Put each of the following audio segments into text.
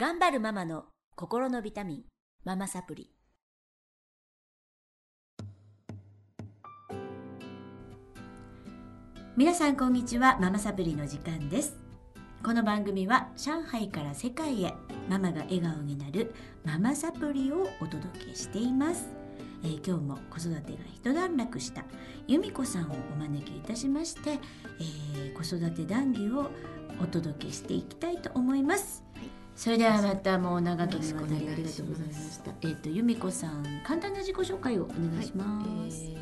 頑張るママの心のビタミンママサプリ。皆さんこんにちはママサプリの時間です。この番組は上海から世界へママが笑顔になるママサプリをお届けしています、えー今日も子育てが一段落した由美子さんをお招きいたしまして、えー子育て談義をお届けしていきたいと思います、それではまたもう長きにわたりありがとうございました。えっ、と由美子さん簡単な自己紹介をお願いします、えー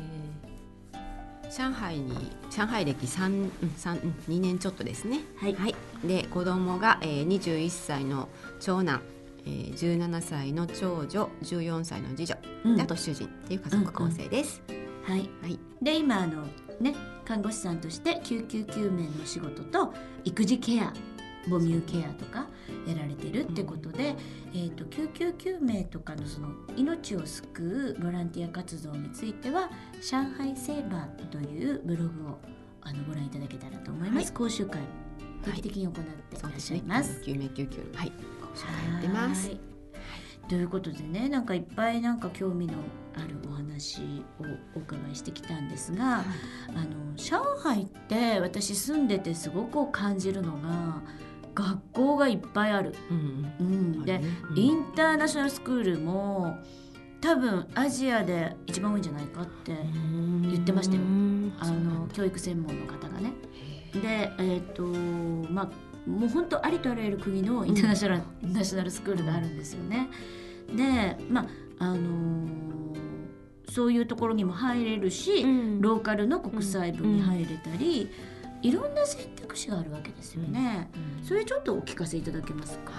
上海に上海歴三うん三うん二年ちょっとですね。はい。で子供が、えー、21歳の長男、えー、17歳の長女、14歳の次女、うん。であと主人っていう家族構成です。はい。はい。で今あのね看護師さんとして救急救命のお仕事と育児ケア母乳ケアとかやられてるってことで、えー、と救急救命とかのその命を救うボランティア活動については「上海セーバー」というブログをあのご覧いただけたらと思います、はい講習会定期的に行っていらっしゃいます。救命救急はい。ご紹介やってます。はいということでねなんかいっぱいなんか興味のあるお話をお伺いしてきたんですが、あの上海って私住んでてすごく感じるのが学校がいっぱいある。うんううん。ん、で、ね。うん。インターナショナルスクールも多分アジアで一番多いんじゃないかって、言ってましたよ。うん。あの教育専門の方がね。へでえっ、とまあもう本当ありとあらゆる国のインターナショナル,、ナショナルスクールがあるんですよね。でまああのーそういうところにも入れるし、ーローカルの国際部に入れたり、いろんな選択肢があるわけですよね。うんそれちょっとお聞かせいただけますか？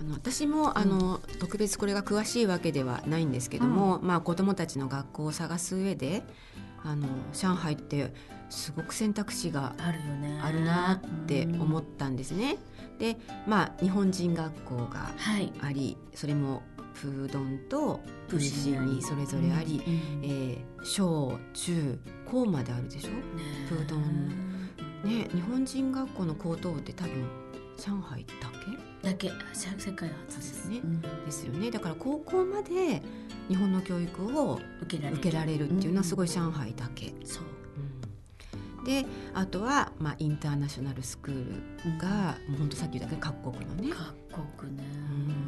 あの私もあの、特別これが詳しいわけではないんですけども、まあ子どもたちの学校を探す上であの上海ってすごく選択肢があるよね。あるなって思っったんですね。でまあ日本人学校がはい。ありそれもプードンとプーシンにそれぞれあり、うんえー小中高まであるでしょ？ねプードンね日本人学校の高等って多分上海だけ？だけ世世界初です。ね。そうですよね。だから高校まで日本の教育を受けられる受けられるっていうのはすごい上海だけ、そう。であとは、まあ、インターナショナルスクールが、もうほんとさっき言ったけど各国のね、各国ね。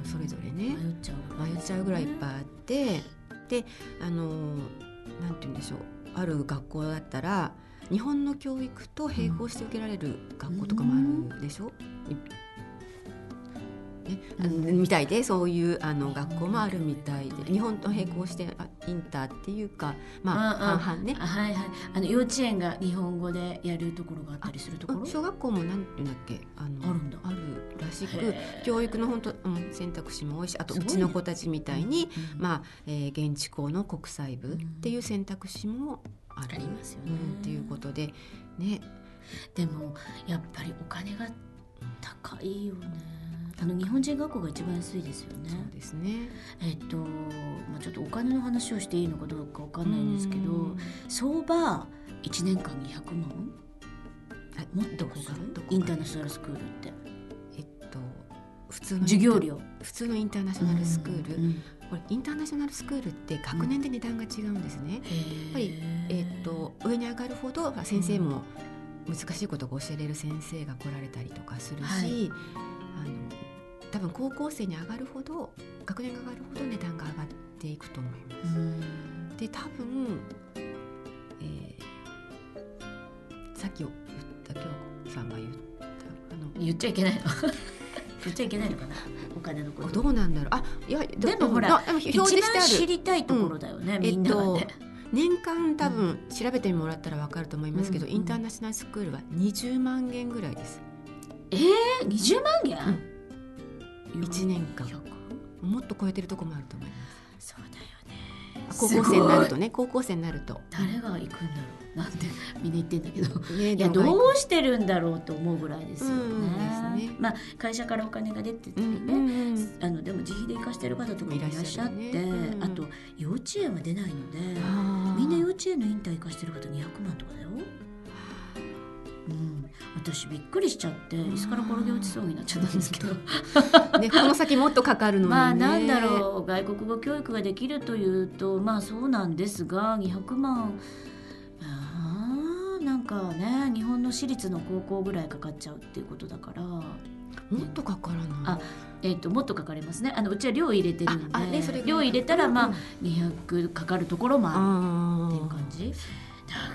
うんそれぞれね。迷っちゃう。迷っちゃうぐらいいっぱいあって。であのなんて言うんでしょう。ある学校だったら日本の教育と並行して受けられる学校とかもあるでしょ、いねあのみたいでそういうあの学校もあるみたいで日本と並行してあインターっていうかまあうんうん半々ね。あはいはい。あの幼稚園が日本語でやるところがあったりするところ？うん小学校もなんていうんだっけ？あのあるんだ。あるらしく教育の本当、うん、選択肢も多いしあとうちの子たちみたいに、うんまあえー現地校の国際部っていう選択肢もありますよね。うん。っていうことでね。でもやっぱりお金が高いよね。あの日本人学校が一番安いですよね。そうですね。えっと、まあ、ちょっとお金の話をしていいのかどうかわかんないんですけどうん。相場1年間に100万？あもっとインターナショナルスクールって。えっと普通の授業料。普通のインターナショナルスクール、うんうんこれインターナショナルスクールって学年で値段が違うんですね。やっぱりえっと上に上がるほどまあ先生も難しいことが教えれる先生が来られたりとかするし、はい。あの多分高校生に上がるほど学年が上がるほど値段が上がっていくと思います。うん。で多分、えーさっき言った京子さんが言ったあの言っちゃいけないの？言っちゃいけないのかな？お金のこと。どうなんだろう？あいやでもほらなでも表示してある。知りたいところだよね、うん。みんながね、えっ年間多分調べてもらったら分かると思いますけど、うんインターナショナルスクールは20万円ぐらいです。えー、20万元、一年間。100もっと超えてるとこもあると思います。そうだよ高校生になるとね高校生になると。誰が行くんだろう。なんて みんな言ってんだけど。ねいやどうしてるんだろうと思うぐらいですよね,、うんね。まあ会社からお金が出てたりね、うんうんうん。あのでも自費で生かしてる方とかもいらっしゃってね。うん。あと幼稚園は出ないのでみんな幼稚園のインター生かしてる方200万とかだようん、私びっくりしちゃって椅子から転げ落ちそうになっちゃったんですけど。ね、この先もっとかかるのに、ね、まあなんだろう外国語教育ができるというとまあそうなんですが200万。あーなんかね日本の私立の高校ぐらいかかっちゃうっていうことだから、もっとかからない？あえっともっとかかりますね。あのうちは量入れてるんでね量入れたらまあうん200かかるところもあるあっていう感じ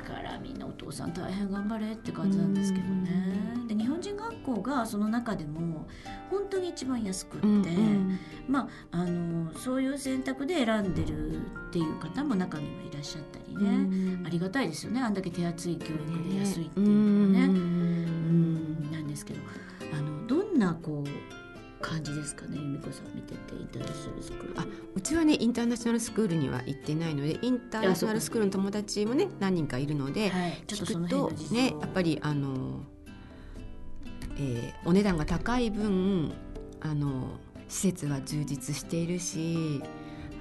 だからみんなお父さん大変頑張れって感じなんですけどね。で日本人学校がその中でも本当に一番安くって、うんうんまああのそういう選択で選んでるっていう方も中にはいらっしゃったりね、うんありがたいですよね。あんだけ手厚い教育で安いってういうのはね。ん。うんなんですけどあのどんなこう感じですかね由美子さん見ててインターナショナルスクール。あうちはねインターナショナルスクールには行ってないのでインターナショナルスクールの友達もね何人かいるので、はい、ちょっととねやっぱりあの、えーお値段が高い分あの施設は充実しているし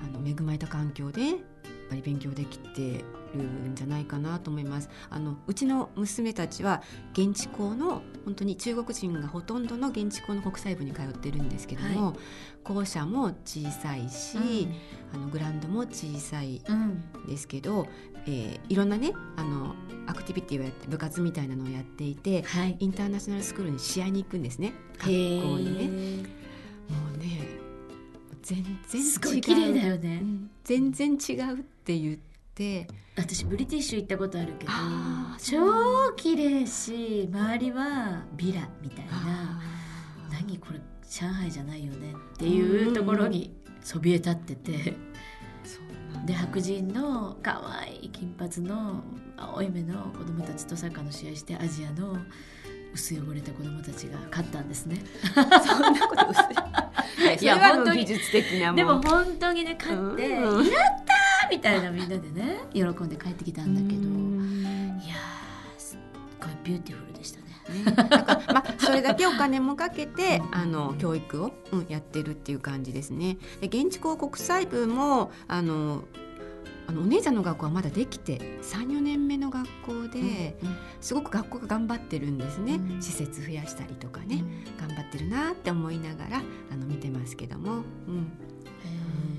あの恵まれた環境でぱり勉強できてるんじゃないかなと思います。あのうちの娘たちは現地校の本当に中国人がほとんどの現地校の国際部に通ってるんですけども、校舎も小さいし、あのグラウンドも小さいうんですけど、えーいろんなねあのアクティビティをやって部活みたいなのをやっていてはい。インターナショナルスクールに試合に行くんですね。学校へにね。全然違うすごい綺麗だよね。う。ん。全然違うって言って。私ブリティッシュ行ったことあるけど超綺麗し周りはビラみたいな。何これ上海じゃないよねっていうところにそびえ立ってて。で白人の可愛い金髪の青い目の子供たちとサッカーの試合してアジアの薄汚れた子供たちが勝ったんですね。そんなこと薄い。いや本当に。技術的なでも本当にね勝って「やうん。った!」みたいなみんなでね喜んで帰ってきたんだけど。うん。いやーすっごいビューティフルでしたね。ね、だから まあそれだけお金もかけてあの教育を、うん、やってるっていう感じですね。で現地校国際部もあのあのお姉ちゃんの学校はまだできて34年目の学校で、すごく学校が頑張ってるんですね、うん。施設増やしたりとかね、頑張ってるなって思いながらあの見てますけども、うん。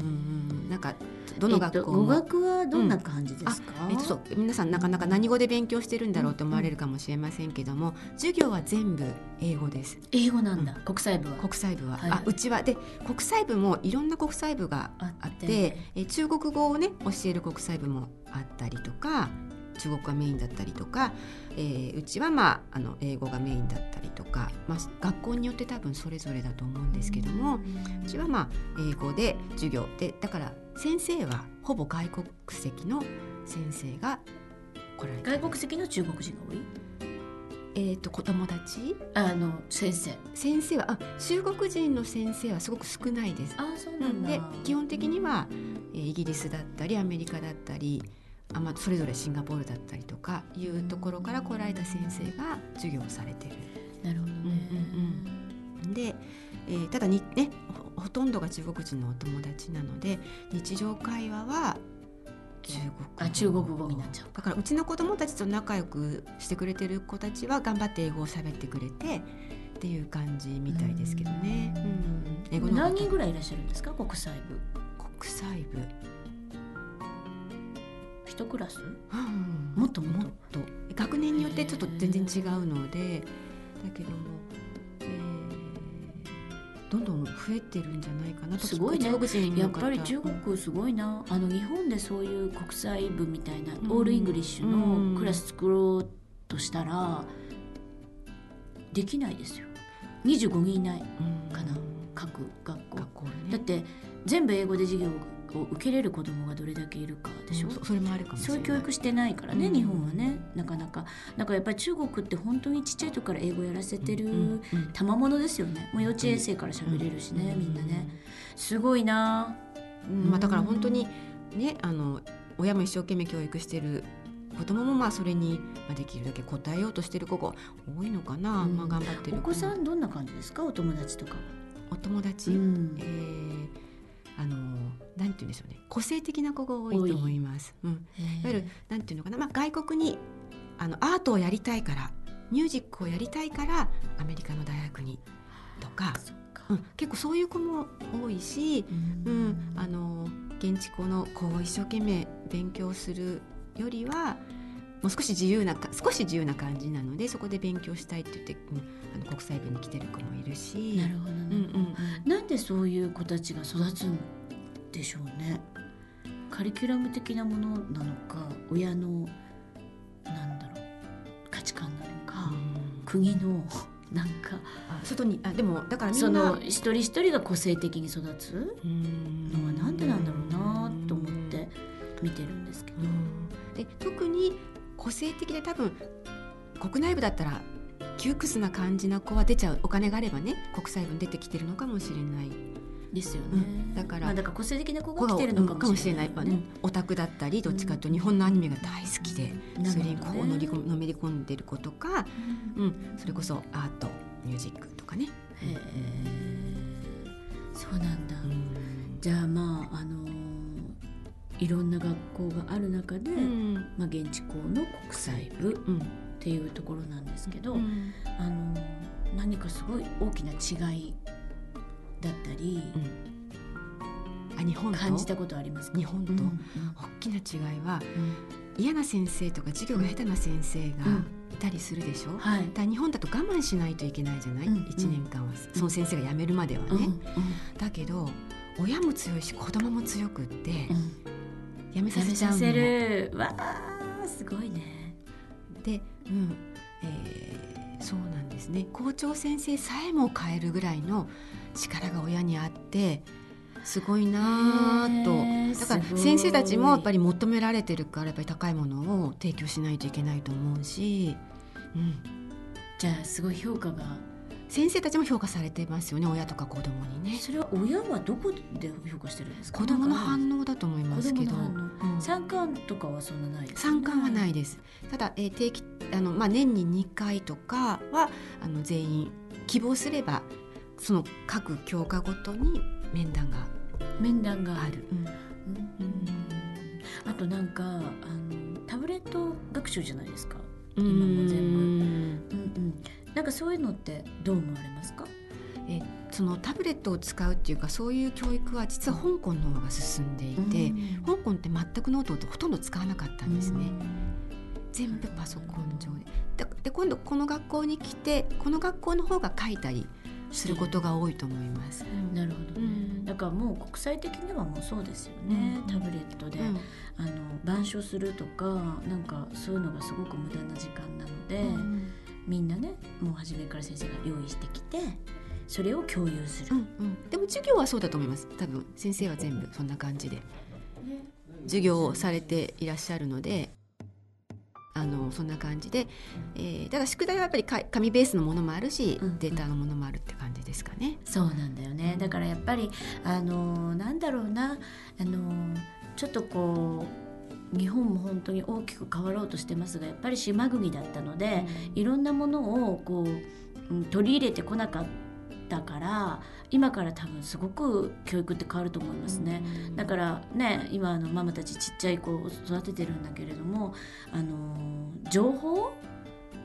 うんなんかどの学校も、えっと語学はどんな感じですか、えっと、そう。皆さんなかなか何語で勉強してるんだろうと思われるかもしれませんけども、授業は全部英語です。英語なんだ、国際部は。国際部は、はい。あうちは。で国際部もいろんな国際部がああっってて。え中国語をね教える国際部もあったりとか中国がメインだったりとか、えーうちはまああの英語がメインだったりとか、まあ、学校によって多分それぞれだと思うんですけども、うちはまあ英語で授業でだから先生はほぼ外国籍の先生が来られて外国籍の中国人が多い？えー、と子供たち？あの先生。先生はあ中国人の先生はすごく少ないです。あそうななんだ。で基本的には、えーイギリスだったりアメリカだったりあ、まあ、それぞれシンガポールだったりとかいうところから来られた先生が授業をされてる。なるほどね、で、えーただにねほほとんどが中国人のお友達なので日常会話は中国語あ中国語になっちゃうだからうちの子供たちと仲良くしてくれてる子たちは頑張って英語を喋ってくれてっていう感じみたいですけどね。うんうん英語の何人ぐらいいらっしゃるんですか国際部国際部、一クラス？うん。もっともっと。学年によってちょっと全然違うのでだけども、えーどんどん増えてるんじゃないかなと。すごいね。やっぱり中国すごいな。あの日本でそういう国際部みたいな、ん。 all English うん。のクラス作ろうとしたらできないですよ。25人いないうん。かな各学校。学校ね。だって全部英語で授業を受けれる子供がどれだけいるかでしょ、うんそそれもあるかもしれない。そういう教育してないからね、うん。日本はねなかなか。だからやっぱり中国って本当にちっちゃい時から英語やらせてる、賜物ですよね。もう幼稚園生から喋れるしね、うん。みんなね。すごいな。うん。まあ、だから本当にねあの親も一生懸命教育してる子供もまあそれにまあできるだけ答えようとしてる子が多いのかな、うん。まあ頑張ってるお子さんどんな感じですか？お友達とかは、お友達、ん。えーあのなんて言うんでしょうね。個性的な子が多いと思います。うん、いわゆるなんていうのかな、まあ、外国にあのアートをやりたいからミュージックをやりたいからアメリカの大学にとか、うん、結構そういう子も多いし、ううん。ん、あの現地校のこう一生懸命勉強するよりはもう少し自由なか少し自由な感じなのでそこで勉強したいって言って、うん、あの国際部に来てる子もいるし。なるほどなうんうんなんでそういう子たちが育つんでしょうね。カリキュラム的なものなのか親のなんだろう価値観なのか、国のなんか。あ外にあでもだからその一人一人が個性的に育つうん。のはなんでなんだろうなと思って見てるんですけど、うん。で特に個性的で多分国内部だったら窮屈な感じな子は出ちゃうお金があればね国際部に出てきてるのかもしれない。ですよね、うん。だからまあ、だから個性的な子が来てるのかもしれない,、オタクだったりどっちかというと日本のアニメが大好きで、うん。それにこう乗りのめり込んでる子とか、うん、それこそアートミュージックとかね。へえ。そうなんだ、うん。じゃあまああのーいろんな学校がある中で、うん。まあ、現地校の国際部っうんていうところなんですけど、うん。あのー何かすごい大きな違いだったり、あ日本と？感じたことありますか？日本と？うん大きな違いはうん。嫌な先生とか授業が下手な先生がうん。いたりするでしょ、はい、だ日本だと我慢しないといけないじゃない、うん1年間は。その先生が辞めるまではね、うんうん。だけど親も強いし子供も強くってうん。辞めささせちゃうのせせる。わあすごいねで、うんえーそうなんですね。校長先生さえも変えるぐらいの力が親にあってすごいなぁと。だから先生たちもやっぱり求められてるからやっぱり高いものを提供しないといけないと思うし、うん、じゃあすごい評価が先生たちも評価されてますよね親とか子供にね。それは親はどこで評価してるんですか？子供の反応だと思いますけど。子供の反うん。三冠とかはそんなないですよね参観はないです。ただ、えー定期あの、まあ、年に2回とかはあの全員希望すればその各教科ごとに面談が面談がある。ある、うん。あとなんかあのタブレット学習じゃないですか？今今も全部部。うんうんなんかそういうのってどう思われますか？えそのタブレットを使うっていうかそういう教育は実は香港の方が進んでいて、香港って全くノートをほとんど使わなかったんですね、全部パソコン上で。でで今度この学校に来てこの学校の方が書いたりすることが多いと思います。うん。なるほどね、うん。だからもう国際的にはもうそうですよね、うん。タブレットで、うん。あの板書するとかなんかそういうのがすごく無駄な時間なので、みんなねもう初めから先生が用意してきてそれを共有する、うんうん、でも授業はそうだと思います。多分先生は全部そんな感じで。授業をされていらっしゃるのであのそんな感じで、えーだから宿題はやっぱりか紙ベースのものもあるし、うんデータのものもあるって感じですかね。そうなんだよね。だからやっぱりあのなんだろうな。あのちょっとこう日本も本当に大きく変わろうとしてますがやっぱり島国だったので、いろんなものをこう、うん取り入れてこなかったから今から多分すごく教育って変わると思いますね。だからね今あのママたちちっちゃい子を育ててるんだけれどもあの情報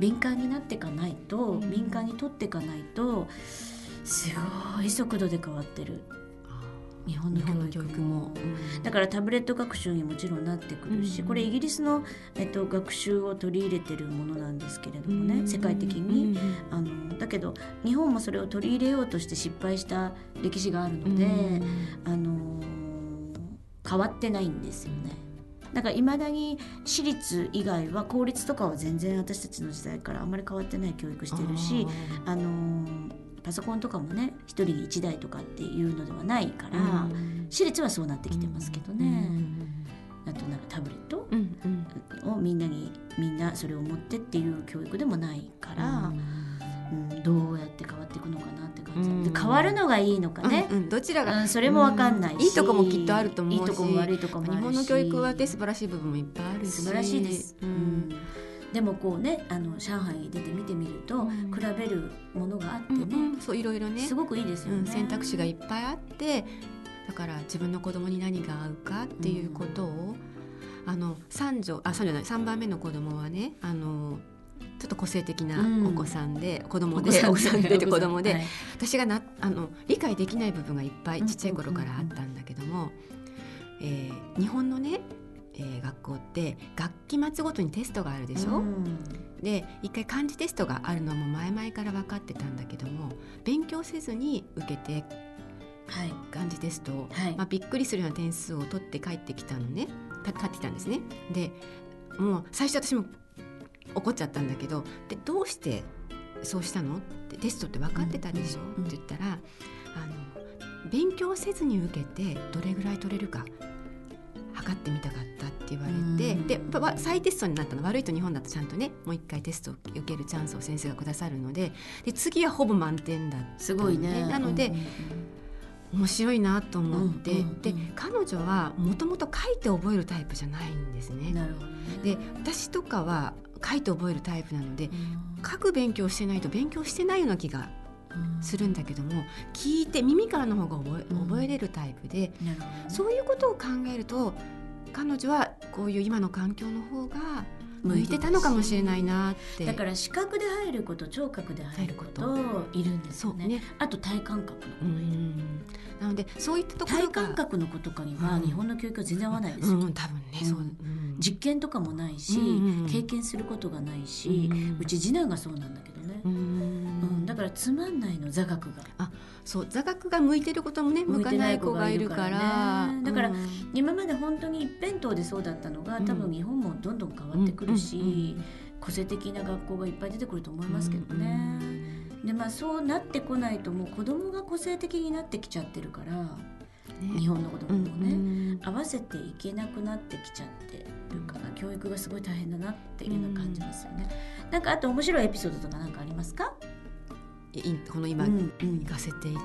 敏感になっていかないと、うん。敏感に取っていかないとすごい速度で変わってる日本の教育もも。だからタブレット学習にもちろんなってくるし、うんこれイギリスの、えっと、学習を取り入れてるものなんですけれどもね、世界的に。あのだけど日本もそれを取り入れようとして失敗した歴史があるので、あの変わってないんですよね。だからいまだに私立以外は公立とかは全然私たちの時代からあんまり変わってない教育してるしあのパソコンとかもね一人に一台とかっていうのではないから、私立はそうなってきてますけどね、あとなんかタブレットうんうん。をみんなにみんなそれを持ってっていう教育でもないから、うん、どうやって変わっていくのかなって感じ、うん。で変わるのがいいのかね、うんうん。どちらがうんそれも分かんないし、いいとこもきっとあると思うし。いいとこも悪いとこも日本の教育はで素晴らしい部分もいっぱいあるし。素晴らしいです、ううんんでもこうねあの上海に出て見てみると、うん。比べるものがあってね、うんうん。そういろいろね。すごくいいですよね、うん、選択肢がいっぱいあってだから自分の子供に何が合うかっていうことを、あの三女あ三女じゃない3番目の子供はねあのちょっと個性的なうん。お子さんで、子供でおお子さんでお子供で、はい。私がなあの理解できない部分がいっぱうんいちっちゃい頃からあったんだけども、えー日本のね、えー学校って学期末ごとにテストがあるでしょ、うん。で一回漢字テストがあるのはもう前々から分かってたんだけども勉強せずに受けてはい。漢字テストを、はい。まあ、びっくりするような点数を取って帰ってきたのね。た帰ってきたんですね。でもう最初私も怒っちゃったんだけどでどうしてそうしたの？ってテストって分かってたでしょ、うんうん。って言ったらあの勉強せずに受けてどれぐらい取れるか測ってみたかったって言われて、うん。でわ再テストになったの悪いと日本だとちゃんとねもう一回テストを受けるチャンスを先生がくださるのでで次はほぼ満点だったすごいね。なのでうんうん面白いなと思って、うんうんうんで彼女はもともと書いて覚えるタイプじゃないんですうんね。なるほどね。で私とかは書いて覚えるタイプなのでうん。書く勉強してないと勉強してないような気がうんするんだけども聞いて耳からの方が覚えうん。覚えれるタイプで、そういうことを考えると彼女はこういう今の環境の方が向いてたのかもしれないなって。だから視覚で入ること聴覚で入ることい。るんですよね。ね。あと体感覚のうん。なのでそういったところが。体感覚の子とかにはうん。日本の教育は全然合わないです。よ、うん、多分ね、そう、うん。うん実験とかもないし、うん。うん。経験することがないし、うん。うち次男がそうなんだけどね、ううん。んだからつまんないの座学が。そう。座学が向いてることもね向かない子がいるからだからうん。今まで本当に一辺倒でそうだったのがうん。多分日本もどんどん変わってくるし、うんうん個性的な学校がいっぱい出てくると思いますけどうんね。でまあそうなってこないともう子供が個性的になってきちゃってるからね。日本の子供もね、うん合わせていけなくなってきちゃってるから教育がすごい大変だなっていうのを感じますよね。なんかあと面白いエピソードとかなんかありますか？いこの今、うんうん。行かせていて。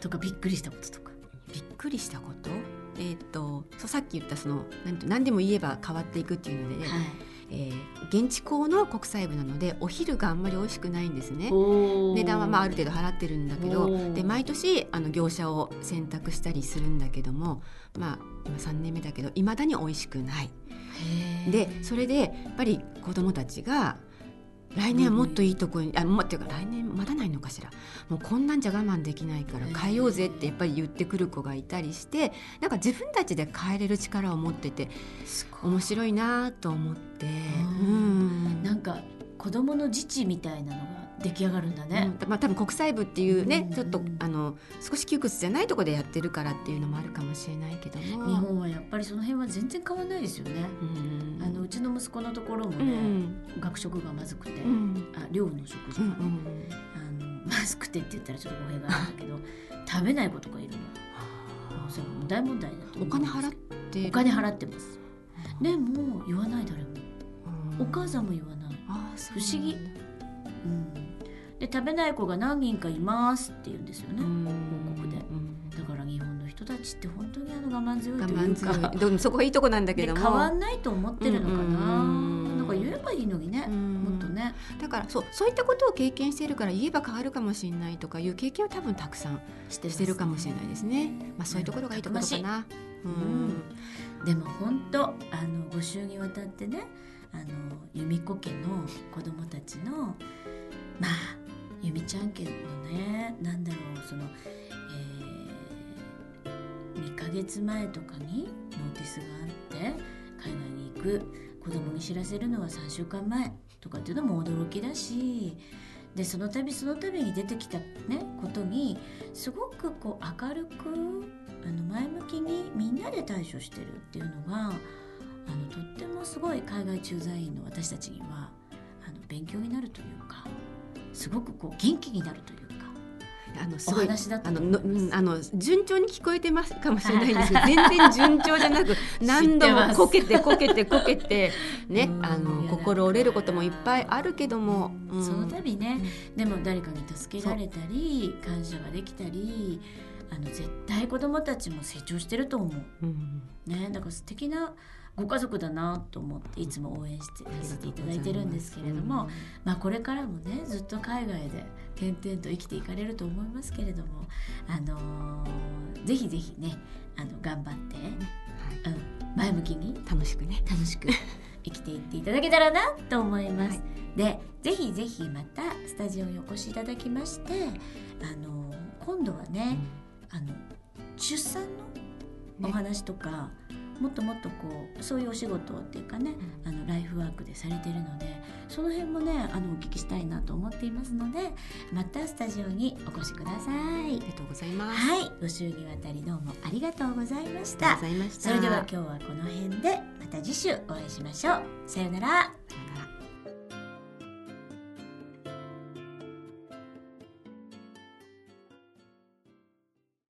とかびっくりしたこととか。びっくりしたこと？えっ、とさっき言ったその何でも言えば変わっていくっていうので、ねはい。えー現地校の国際部なのでお昼があんまり美味しくないんですね。値段はまあある程度払ってるんだけどで毎年あの業者を選択したりするんだけどもまあ今3年目だけどいまだに美味しくない。でそれでやっぱり子どもたちが来年はもっといいところに、あもっていうか来年まだないのかしら。もうこんなんじゃ我慢できないから変えようぜってやっぱり言ってくる子がいたりしてなんか自分たちで変えれる力を持ってて面白いなと思って、ううんん。なんか子供の自治みたいなのが出来上がるんだね。うんまあ、多分国際部っていうね、うんちょっとあの少し窮屈じゃないところでやってるからっていうのもあるかもしれないけども日本はやっぱりその辺は全然変わらないですよね。うんあのうちの息子のところもうね、ん学食がまずくて、うんあ寮の食事がね、うんうんあのまずくてって言ったらちょっと語弊があるんだけど 食べない子とかいるの。もうそれも大問題だと思お金払ってるお金払ってます。でも言わない誰も。お母さんもも言わない。不思議。うん、で食べない子が何人かいますって言うんですよね。報告で。うん。だから日本の人たちって本当にあの我慢強い我という慢か。強い。でもそこがいいとこなんだけど変わんないと思ってるのかな、うんなんか言えばいいのにね、うん。もっとね。だからそうそういったことを経験してるから言えば変わるかもしれないとかいう経験を多分たくさんしてしてるかもしれないですね。まあそういうところがいいところかな。うん。でも本当あの5週にわたってねあの由美子家の子供たちのまあ由美ちゃん家のねなんだろうその、えー、2ヶ月前とかにノーティスがあって海外に行く子供に知らせるのは3週間前とかっていうのも驚きだしでその度その度に出てきた、ね、ことにすごくこう明るくあの前向きにみんなで対処してるっていうのがあのとってもすごい海外駐在員の私たちにはあの勉強になるというかすごくこう元気になるというかおあのすごい話だったあのあの 順調に聞こえてますかもしれないんですけど全然順調じゃなく何度もこけてこけてこけてねうんあの心折れることもいっぱいあるけども、うん。その度ね、でも誰かに助けられたり感謝ができたりあの絶対子供たちも成長してると思う。うん。ね、だから素敵なご家族だなと思っていつも応援してさせていただいてるんですけれども、まあ、これからもねずっと海外で点々と生きていかれると思いますけれども、あのーぜひぜひねあの頑張って、はい。うん、前向きに楽しくね。楽しく生きていっていただけたらなと思います。はい。でぜひぜひまたスタジオにお越しいただきましてあの今度はね、あの出産のお話とか、もっともっとこうそういうお仕事っていうかね、あのライフワークでされてるのでその辺もねあのお聞きしたいなと思っていますのでまたスタジオにお越しくださいあり。がとうございます。はい、5週にわたりどうもありがとうございましありがとうたご。ざいました。それでは今日はこの辺でまた次週お会いしましょう。さようなら。